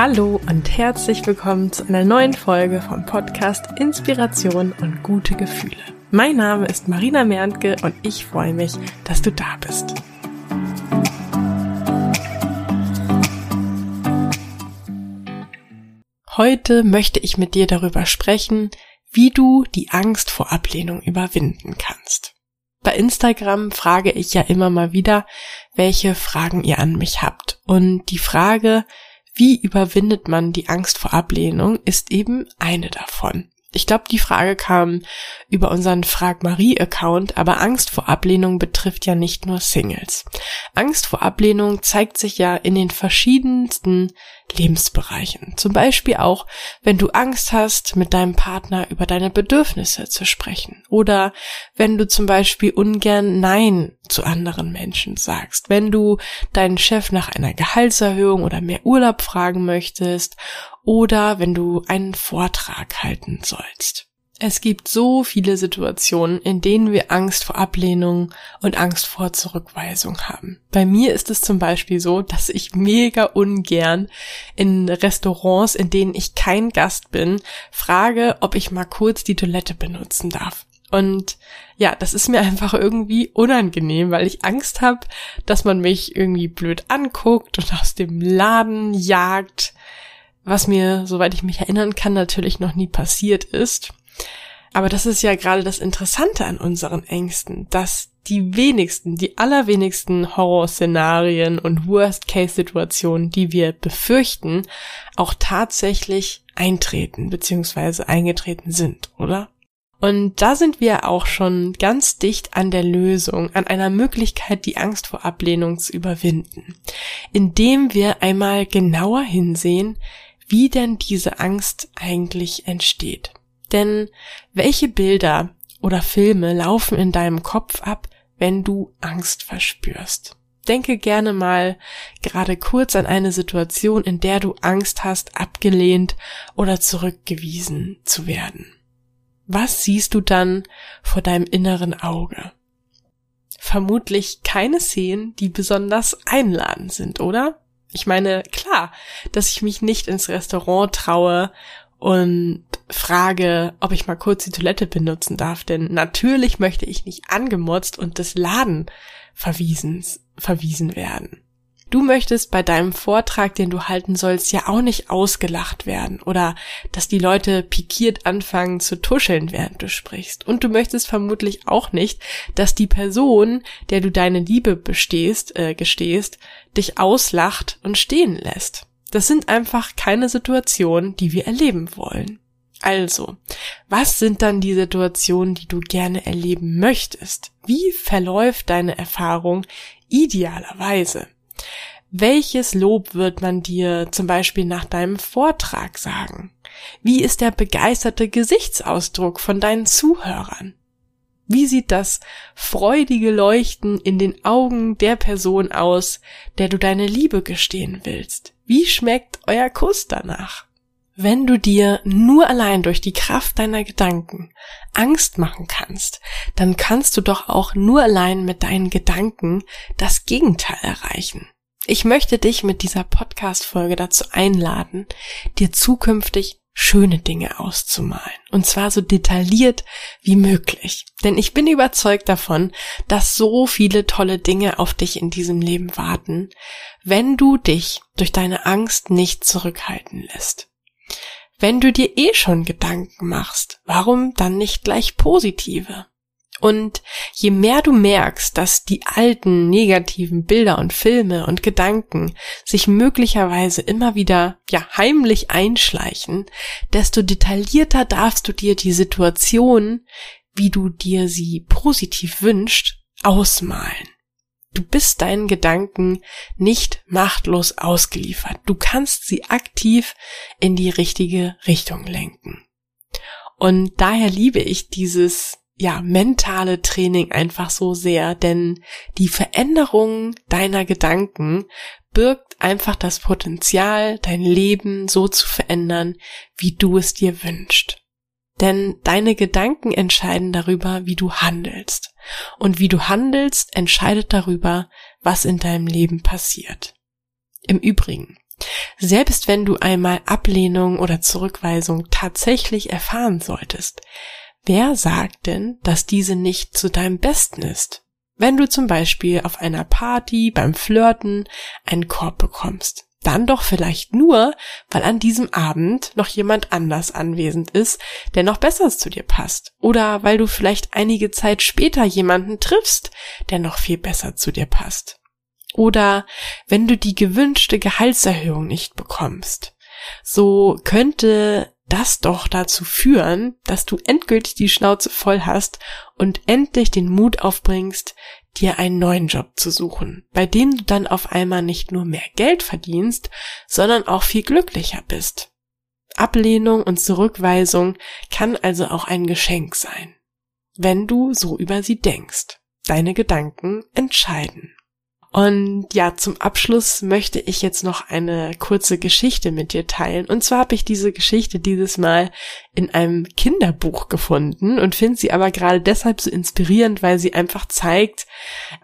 Hallo und herzlich willkommen zu einer neuen Folge vom Podcast Inspiration und gute Gefühle. Mein Name ist Marina Merntke und ich freue mich, dass du da bist. Heute möchte ich mit dir darüber sprechen, wie du die Angst vor Ablehnung überwinden kannst. Bei Instagram frage ich ja immer mal wieder, welche Fragen ihr an mich habt. Und die Frage, wie überwindet man die Angst vor Ablehnung, ist eben eine davon. Ich glaube, die Frage kam über unseren Frag Marie Account, aber Angst vor Ablehnung betrifft ja nicht nur Singles. Angst vor Ablehnung zeigt sich ja in den verschiedensten Lebensbereichen. Zum Beispiel auch, wenn du Angst hast, mit deinem Partner über deine Bedürfnisse zu sprechen. Oder wenn du zum Beispiel ungern Nein zu anderen Menschen sagst. Wenn du deinen Chef nach einer Gehaltserhöhung oder mehr Urlaub fragen möchtest oder wenn du einen Vortrag halten sollst. Es gibt so viele Situationen, in denen wir Angst vor Ablehnung und Angst vor Zurückweisung haben. Bei mir ist es zum Beispiel so, dass ich mega ungern in Restaurants, in denen ich kein Gast bin, frage, ob ich mal kurz die Toilette benutzen darf. Und ja, das ist mir einfach irgendwie unangenehm, weil ich Angst habe, dass man mich irgendwie blöd anguckt und aus dem Laden jagt was mir, soweit ich mich erinnern kann, natürlich noch nie passiert ist. Aber das ist ja gerade das Interessante an unseren Ängsten, dass die wenigsten, die allerwenigsten Horrorszenarien und Worst-Case-Situationen, die wir befürchten, auch tatsächlich eintreten bzw. eingetreten sind, oder? Und da sind wir auch schon ganz dicht an der Lösung, an einer Möglichkeit, die Angst vor Ablehnung zu überwinden, indem wir einmal genauer hinsehen, wie denn diese Angst eigentlich entsteht. Denn welche Bilder oder Filme laufen in deinem Kopf ab, wenn du Angst verspürst? Denke gerne mal gerade kurz an eine Situation, in der du Angst hast, abgelehnt oder zurückgewiesen zu werden. Was siehst du dann vor deinem inneren Auge? Vermutlich keine Szenen, die besonders einladend sind, oder? Ich meine, klar, dass ich mich nicht ins Restaurant traue und frage, ob ich mal kurz die Toilette benutzen darf, denn natürlich möchte ich nicht angemotzt und des Laden verwiesen, verwiesen werden. Du möchtest bei deinem Vortrag, den du halten sollst, ja auch nicht ausgelacht werden oder dass die Leute pikiert anfangen zu tuscheln, während du sprichst. Und du möchtest vermutlich auch nicht, dass die Person, der du deine Liebe bestehst, äh, gestehst, dich auslacht und stehen lässt. Das sind einfach keine Situationen, die wir erleben wollen. Also, was sind dann die Situationen, die du gerne erleben möchtest? Wie verläuft deine Erfahrung idealerweise? Welches Lob wird man dir zum Beispiel nach deinem Vortrag sagen? Wie ist der begeisterte Gesichtsausdruck von deinen Zuhörern? Wie sieht das freudige Leuchten in den Augen der Person aus, der du deine Liebe gestehen willst? Wie schmeckt euer Kuss danach? Wenn du dir nur allein durch die Kraft deiner Gedanken Angst machen kannst, dann kannst du doch auch nur allein mit deinen Gedanken das Gegenteil erreichen. Ich möchte dich mit dieser Podcast-Folge dazu einladen, dir zukünftig schöne Dinge auszumalen. Und zwar so detailliert wie möglich. Denn ich bin überzeugt davon, dass so viele tolle Dinge auf dich in diesem Leben warten, wenn du dich durch deine Angst nicht zurückhalten lässt. Wenn du dir eh schon Gedanken machst, warum dann nicht gleich positive? Und je mehr du merkst, dass die alten negativen Bilder und Filme und Gedanken sich möglicherweise immer wieder, ja, heimlich einschleichen, desto detaillierter darfst du dir die Situation, wie du dir sie positiv wünscht, ausmalen. Du bist deinen Gedanken nicht machtlos ausgeliefert. Du kannst sie aktiv in die richtige Richtung lenken. Und daher liebe ich dieses ja, mentale Training einfach so sehr, denn die Veränderung deiner Gedanken birgt einfach das Potenzial, dein Leben so zu verändern, wie du es dir wünschst. Denn deine Gedanken entscheiden darüber, wie du handelst. Und wie du handelst, entscheidet darüber, was in deinem Leben passiert. Im Übrigen, Selbst wenn du einmal Ablehnung oder Zurückweisung tatsächlich erfahren solltest, wer sagt denn, dass diese nicht zu deinem Besten ist? Wenn du zum Beispiel auf einer Party beim Flirten einen Korb bekommst, dann doch vielleicht nur, weil an diesem Abend noch jemand anders anwesend ist, der noch besser zu dir passt. Oder weil du vielleicht einige Zeit später jemanden triffst, der noch viel besser zu dir passt. Oder wenn du die gewünschte Gehaltserhöhung nicht bekommst. So könnte das doch dazu führen, dass du endgültig die Schnauze voll hast und endlich den Mut aufbringst, dir einen neuen Job zu suchen, bei dem du dann auf einmal nicht nur mehr Geld verdienst, sondern auch viel glücklicher bist. Ablehnung und Zurückweisung kann also auch ein Geschenk sein, wenn du so über sie denkst. Deine Gedanken entscheiden. Und ja, zum Abschluss möchte ich jetzt noch eine kurze Geschichte mit dir teilen. Und zwar habe ich diese Geschichte dieses Mal in einem Kinderbuch gefunden und finde sie aber gerade deshalb so inspirierend, weil sie einfach zeigt,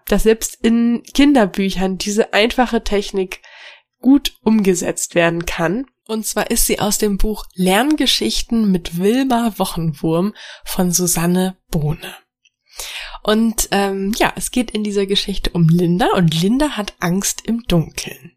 dass selbst in Kinderbüchern diese einfache Technik gut umgesetzt werden kann. Und zwar ist sie aus dem Buch Lerngeschichten mit Wilma Wochenwurm von Susanne Bohne. Und ähm, ja, es geht in dieser Geschichte um Linda und Linda hat Angst im Dunkeln.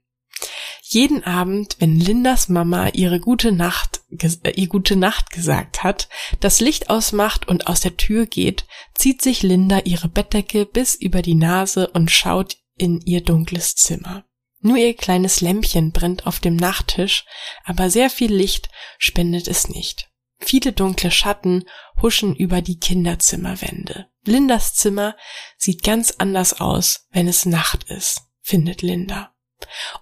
Jeden Abend, wenn Lindas Mama ihre gute Nacht, äh, ihr gute Nacht gesagt hat, das Licht ausmacht und aus der Tür geht, zieht sich Linda ihre Bettdecke bis über die Nase und schaut in ihr dunkles Zimmer. Nur ihr kleines Lämpchen brennt auf dem Nachttisch, aber sehr viel Licht spendet es nicht. Viele dunkle Schatten huschen über die Kinderzimmerwände. Lindas Zimmer sieht ganz anders aus, wenn es Nacht ist, findet Linda.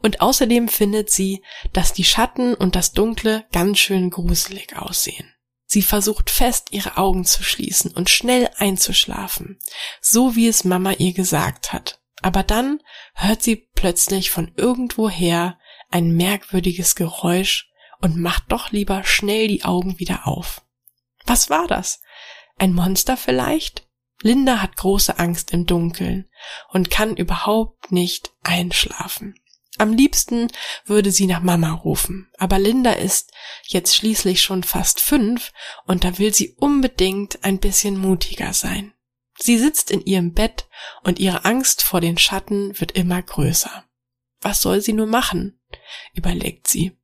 Und außerdem findet sie, dass die Schatten und das Dunkle ganz schön gruselig aussehen. Sie versucht fest, ihre Augen zu schließen und schnell einzuschlafen, so wie es Mama ihr gesagt hat. Aber dann hört sie plötzlich von irgendwoher ein merkwürdiges Geräusch und macht doch lieber schnell die Augen wieder auf. Was war das? Ein Monster vielleicht? Linda hat große Angst im Dunkeln und kann überhaupt nicht einschlafen. Am liebsten würde sie nach Mama rufen, aber Linda ist jetzt schließlich schon fast fünf und da will sie unbedingt ein bisschen mutiger sein. Sie sitzt in ihrem Bett und ihre Angst vor den Schatten wird immer größer. Was soll sie nur machen? überlegt sie.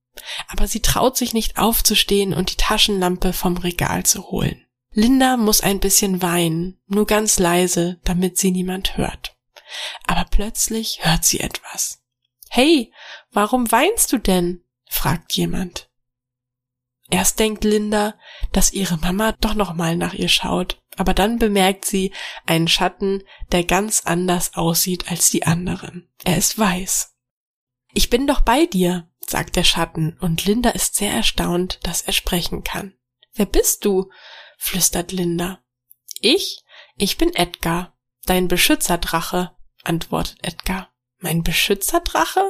Aber sie traut sich nicht aufzustehen und die Taschenlampe vom Regal zu holen. Linda muss ein bisschen weinen, nur ganz leise, damit sie niemand hört. Aber plötzlich hört sie etwas. Hey, warum weinst du denn? fragt jemand. Erst denkt Linda, dass ihre Mama doch noch mal nach ihr schaut, aber dann bemerkt sie einen Schatten, der ganz anders aussieht als die anderen. Er ist weiß. Ich bin doch bei dir, sagt der Schatten, und Linda ist sehr erstaunt, dass er sprechen kann. Wer bist du? Flüstert Linda. Ich? Ich bin Edgar, dein Beschützerdrache, antwortet Edgar. Mein Beschützerdrache?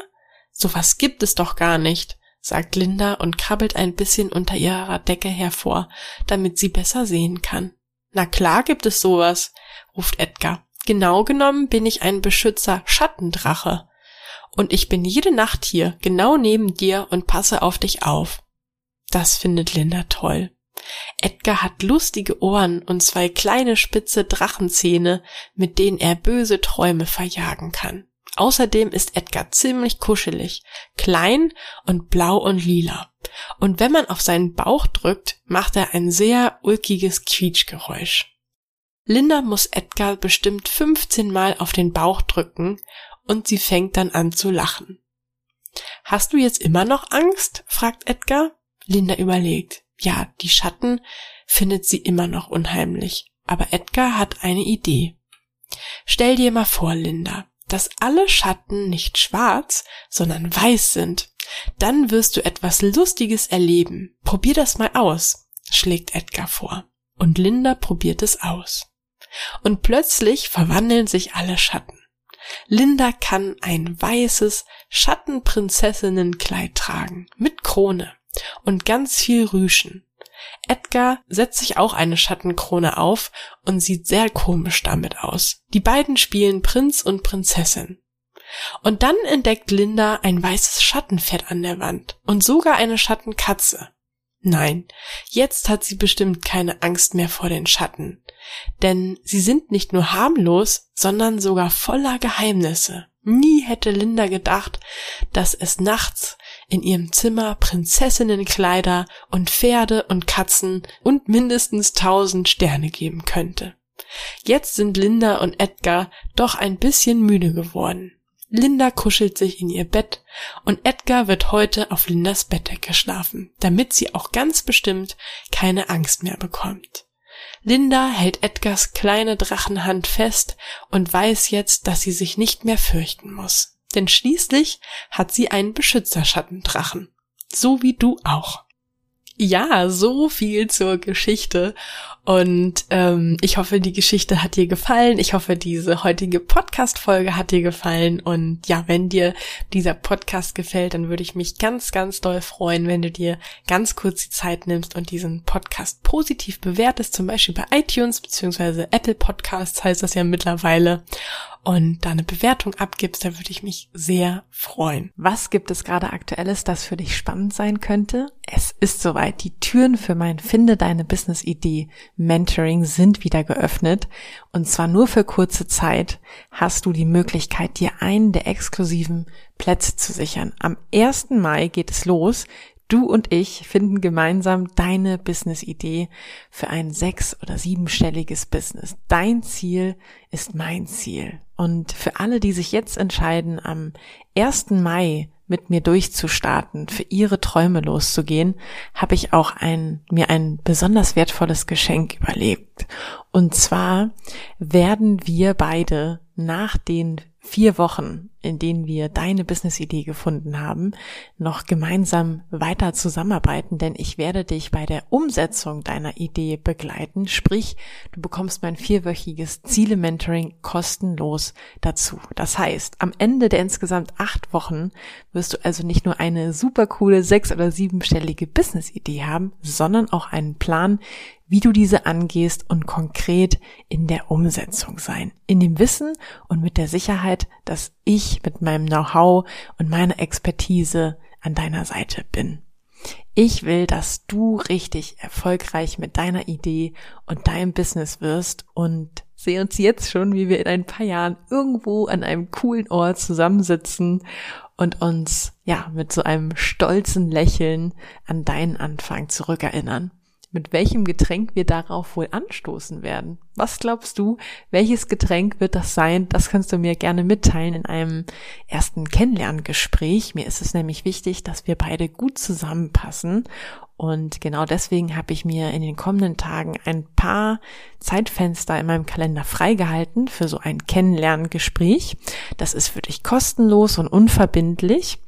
So was gibt es doch gar nicht, sagt Linda und krabbelt ein bisschen unter ihrer Decke hervor, damit sie besser sehen kann. Na klar gibt es sowas, ruft Edgar. Genau genommen bin ich ein Beschützer Schattendrache. Und ich bin jede Nacht hier, genau neben dir und passe auf dich auf. Das findet Linda toll. Edgar hat lustige Ohren und zwei kleine spitze Drachenzähne, mit denen er böse Träume verjagen kann. Außerdem ist Edgar ziemlich kuschelig, klein und blau und lila. Und wenn man auf seinen Bauch drückt, macht er ein sehr ulkiges Quietschgeräusch. Linda muss Edgar bestimmt 15 Mal auf den Bauch drücken und sie fängt dann an zu lachen. Hast du jetzt immer noch Angst? fragt Edgar. Linda überlegt ja, die Schatten findet sie immer noch unheimlich. Aber Edgar hat eine Idee. Stell dir mal vor, Linda, dass alle Schatten nicht schwarz, sondern weiß sind. Dann wirst du etwas Lustiges erleben. Probier das mal aus, schlägt Edgar vor. Und Linda probiert es aus. Und plötzlich verwandeln sich alle Schatten. Linda kann ein weißes Schattenprinzessinnenkleid tragen, mit Krone und ganz viel Rüschen. Edgar setzt sich auch eine Schattenkrone auf und sieht sehr komisch damit aus. Die beiden spielen Prinz und Prinzessin. Und dann entdeckt Linda ein weißes Schattenfett an der Wand und sogar eine Schattenkatze. Nein, jetzt hat sie bestimmt keine Angst mehr vor den Schatten, denn sie sind nicht nur harmlos, sondern sogar voller Geheimnisse. Nie hätte Linda gedacht, dass es nachts in ihrem Zimmer Prinzessinnenkleider und Pferde und Katzen und mindestens tausend Sterne geben könnte. Jetzt sind Linda und Edgar doch ein bisschen müde geworden. Linda kuschelt sich in ihr Bett und Edgar wird heute auf Lindas Bettdecke schlafen, damit sie auch ganz bestimmt keine Angst mehr bekommt. Linda hält Edgars kleine Drachenhand fest und weiß jetzt, dass sie sich nicht mehr fürchten muss. Denn schließlich hat sie einen Beschützerschattendrachen. So wie du auch. Ja, so viel zur Geschichte. Und ähm, ich hoffe, die Geschichte hat dir gefallen. Ich hoffe, diese heutige Podcast-Folge hat dir gefallen. Und ja, wenn dir dieser Podcast gefällt, dann würde ich mich ganz, ganz doll freuen, wenn du dir ganz kurz die Zeit nimmst und diesen Podcast positiv bewertest, zum Beispiel bei iTunes beziehungsweise Apple Podcasts heißt das ja mittlerweile und da eine Bewertung abgibst, da würde ich mich sehr freuen. Was gibt es gerade aktuelles, das für dich spannend sein könnte? Es ist soweit. Die Türen für mein Finde deine Business Idee Mentoring sind wieder geöffnet. Und zwar nur für kurze Zeit hast du die Möglichkeit, dir einen der exklusiven Plätze zu sichern. Am 1. Mai geht es los. Du und ich finden gemeinsam deine Business-Idee für ein sechs- oder siebenstelliges Business. Dein Ziel ist mein Ziel. Und für alle, die sich jetzt entscheiden, am 1. Mai mit mir durchzustarten, für ihre Träume loszugehen, habe ich auch ein, mir ein besonders wertvolles Geschenk überlebt. Und zwar werden wir beide nach den vier Wochen, in denen wir deine Business-Idee gefunden haben, noch gemeinsam weiter zusammenarbeiten, denn ich werde dich bei der Umsetzung deiner Idee begleiten. Sprich, du bekommst mein vierwöchiges Ziele-Mentoring kostenlos dazu. Das heißt, am Ende der insgesamt acht Wochen wirst du also nicht nur eine super coole sechs- oder siebenstellige Business-Idee haben, sondern auch einen Plan, wie du diese angehst und konkret in der Umsetzung sein. In dem Wissen und mit der Sicherheit, dass ich mit meinem Know-how und meiner Expertise an deiner Seite bin. Ich will, dass du richtig erfolgreich mit deiner Idee und deinem Business wirst und sehe uns jetzt schon, wie wir in ein paar Jahren irgendwo an einem coolen Ort zusammensitzen und uns, ja, mit so einem stolzen Lächeln an deinen Anfang zurückerinnern mit welchem Getränk wir darauf wohl anstoßen werden. Was glaubst du, welches Getränk wird das sein? Das kannst du mir gerne mitteilen in einem ersten Kennenlerngespräch. Mir ist es nämlich wichtig, dass wir beide gut zusammenpassen. Und genau deswegen habe ich mir in den kommenden Tagen ein paar Zeitfenster in meinem Kalender freigehalten für so ein Kennenlerngespräch. Das ist für dich kostenlos und unverbindlich.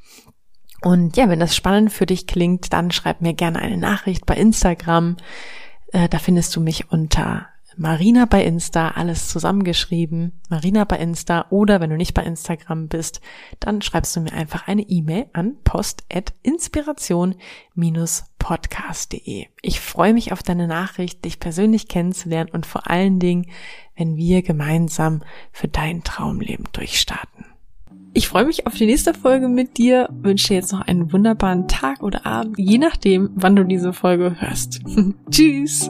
Und ja, wenn das spannend für dich klingt, dann schreib mir gerne eine Nachricht bei Instagram. Äh, da findest du mich unter Marina bei Insta, alles zusammengeschrieben, Marina bei Insta oder wenn du nicht bei Instagram bist, dann schreibst du mir einfach eine E-Mail an post@inspiration-podcast.de. Ich freue mich auf deine Nachricht, dich persönlich kennenzulernen und vor allen Dingen, wenn wir gemeinsam für dein Traumleben durchstarten. Ich freue mich auf die nächste Folge mit dir, wünsche dir jetzt noch einen wunderbaren Tag oder Abend, je nachdem, wann du diese Folge hörst. Tschüss!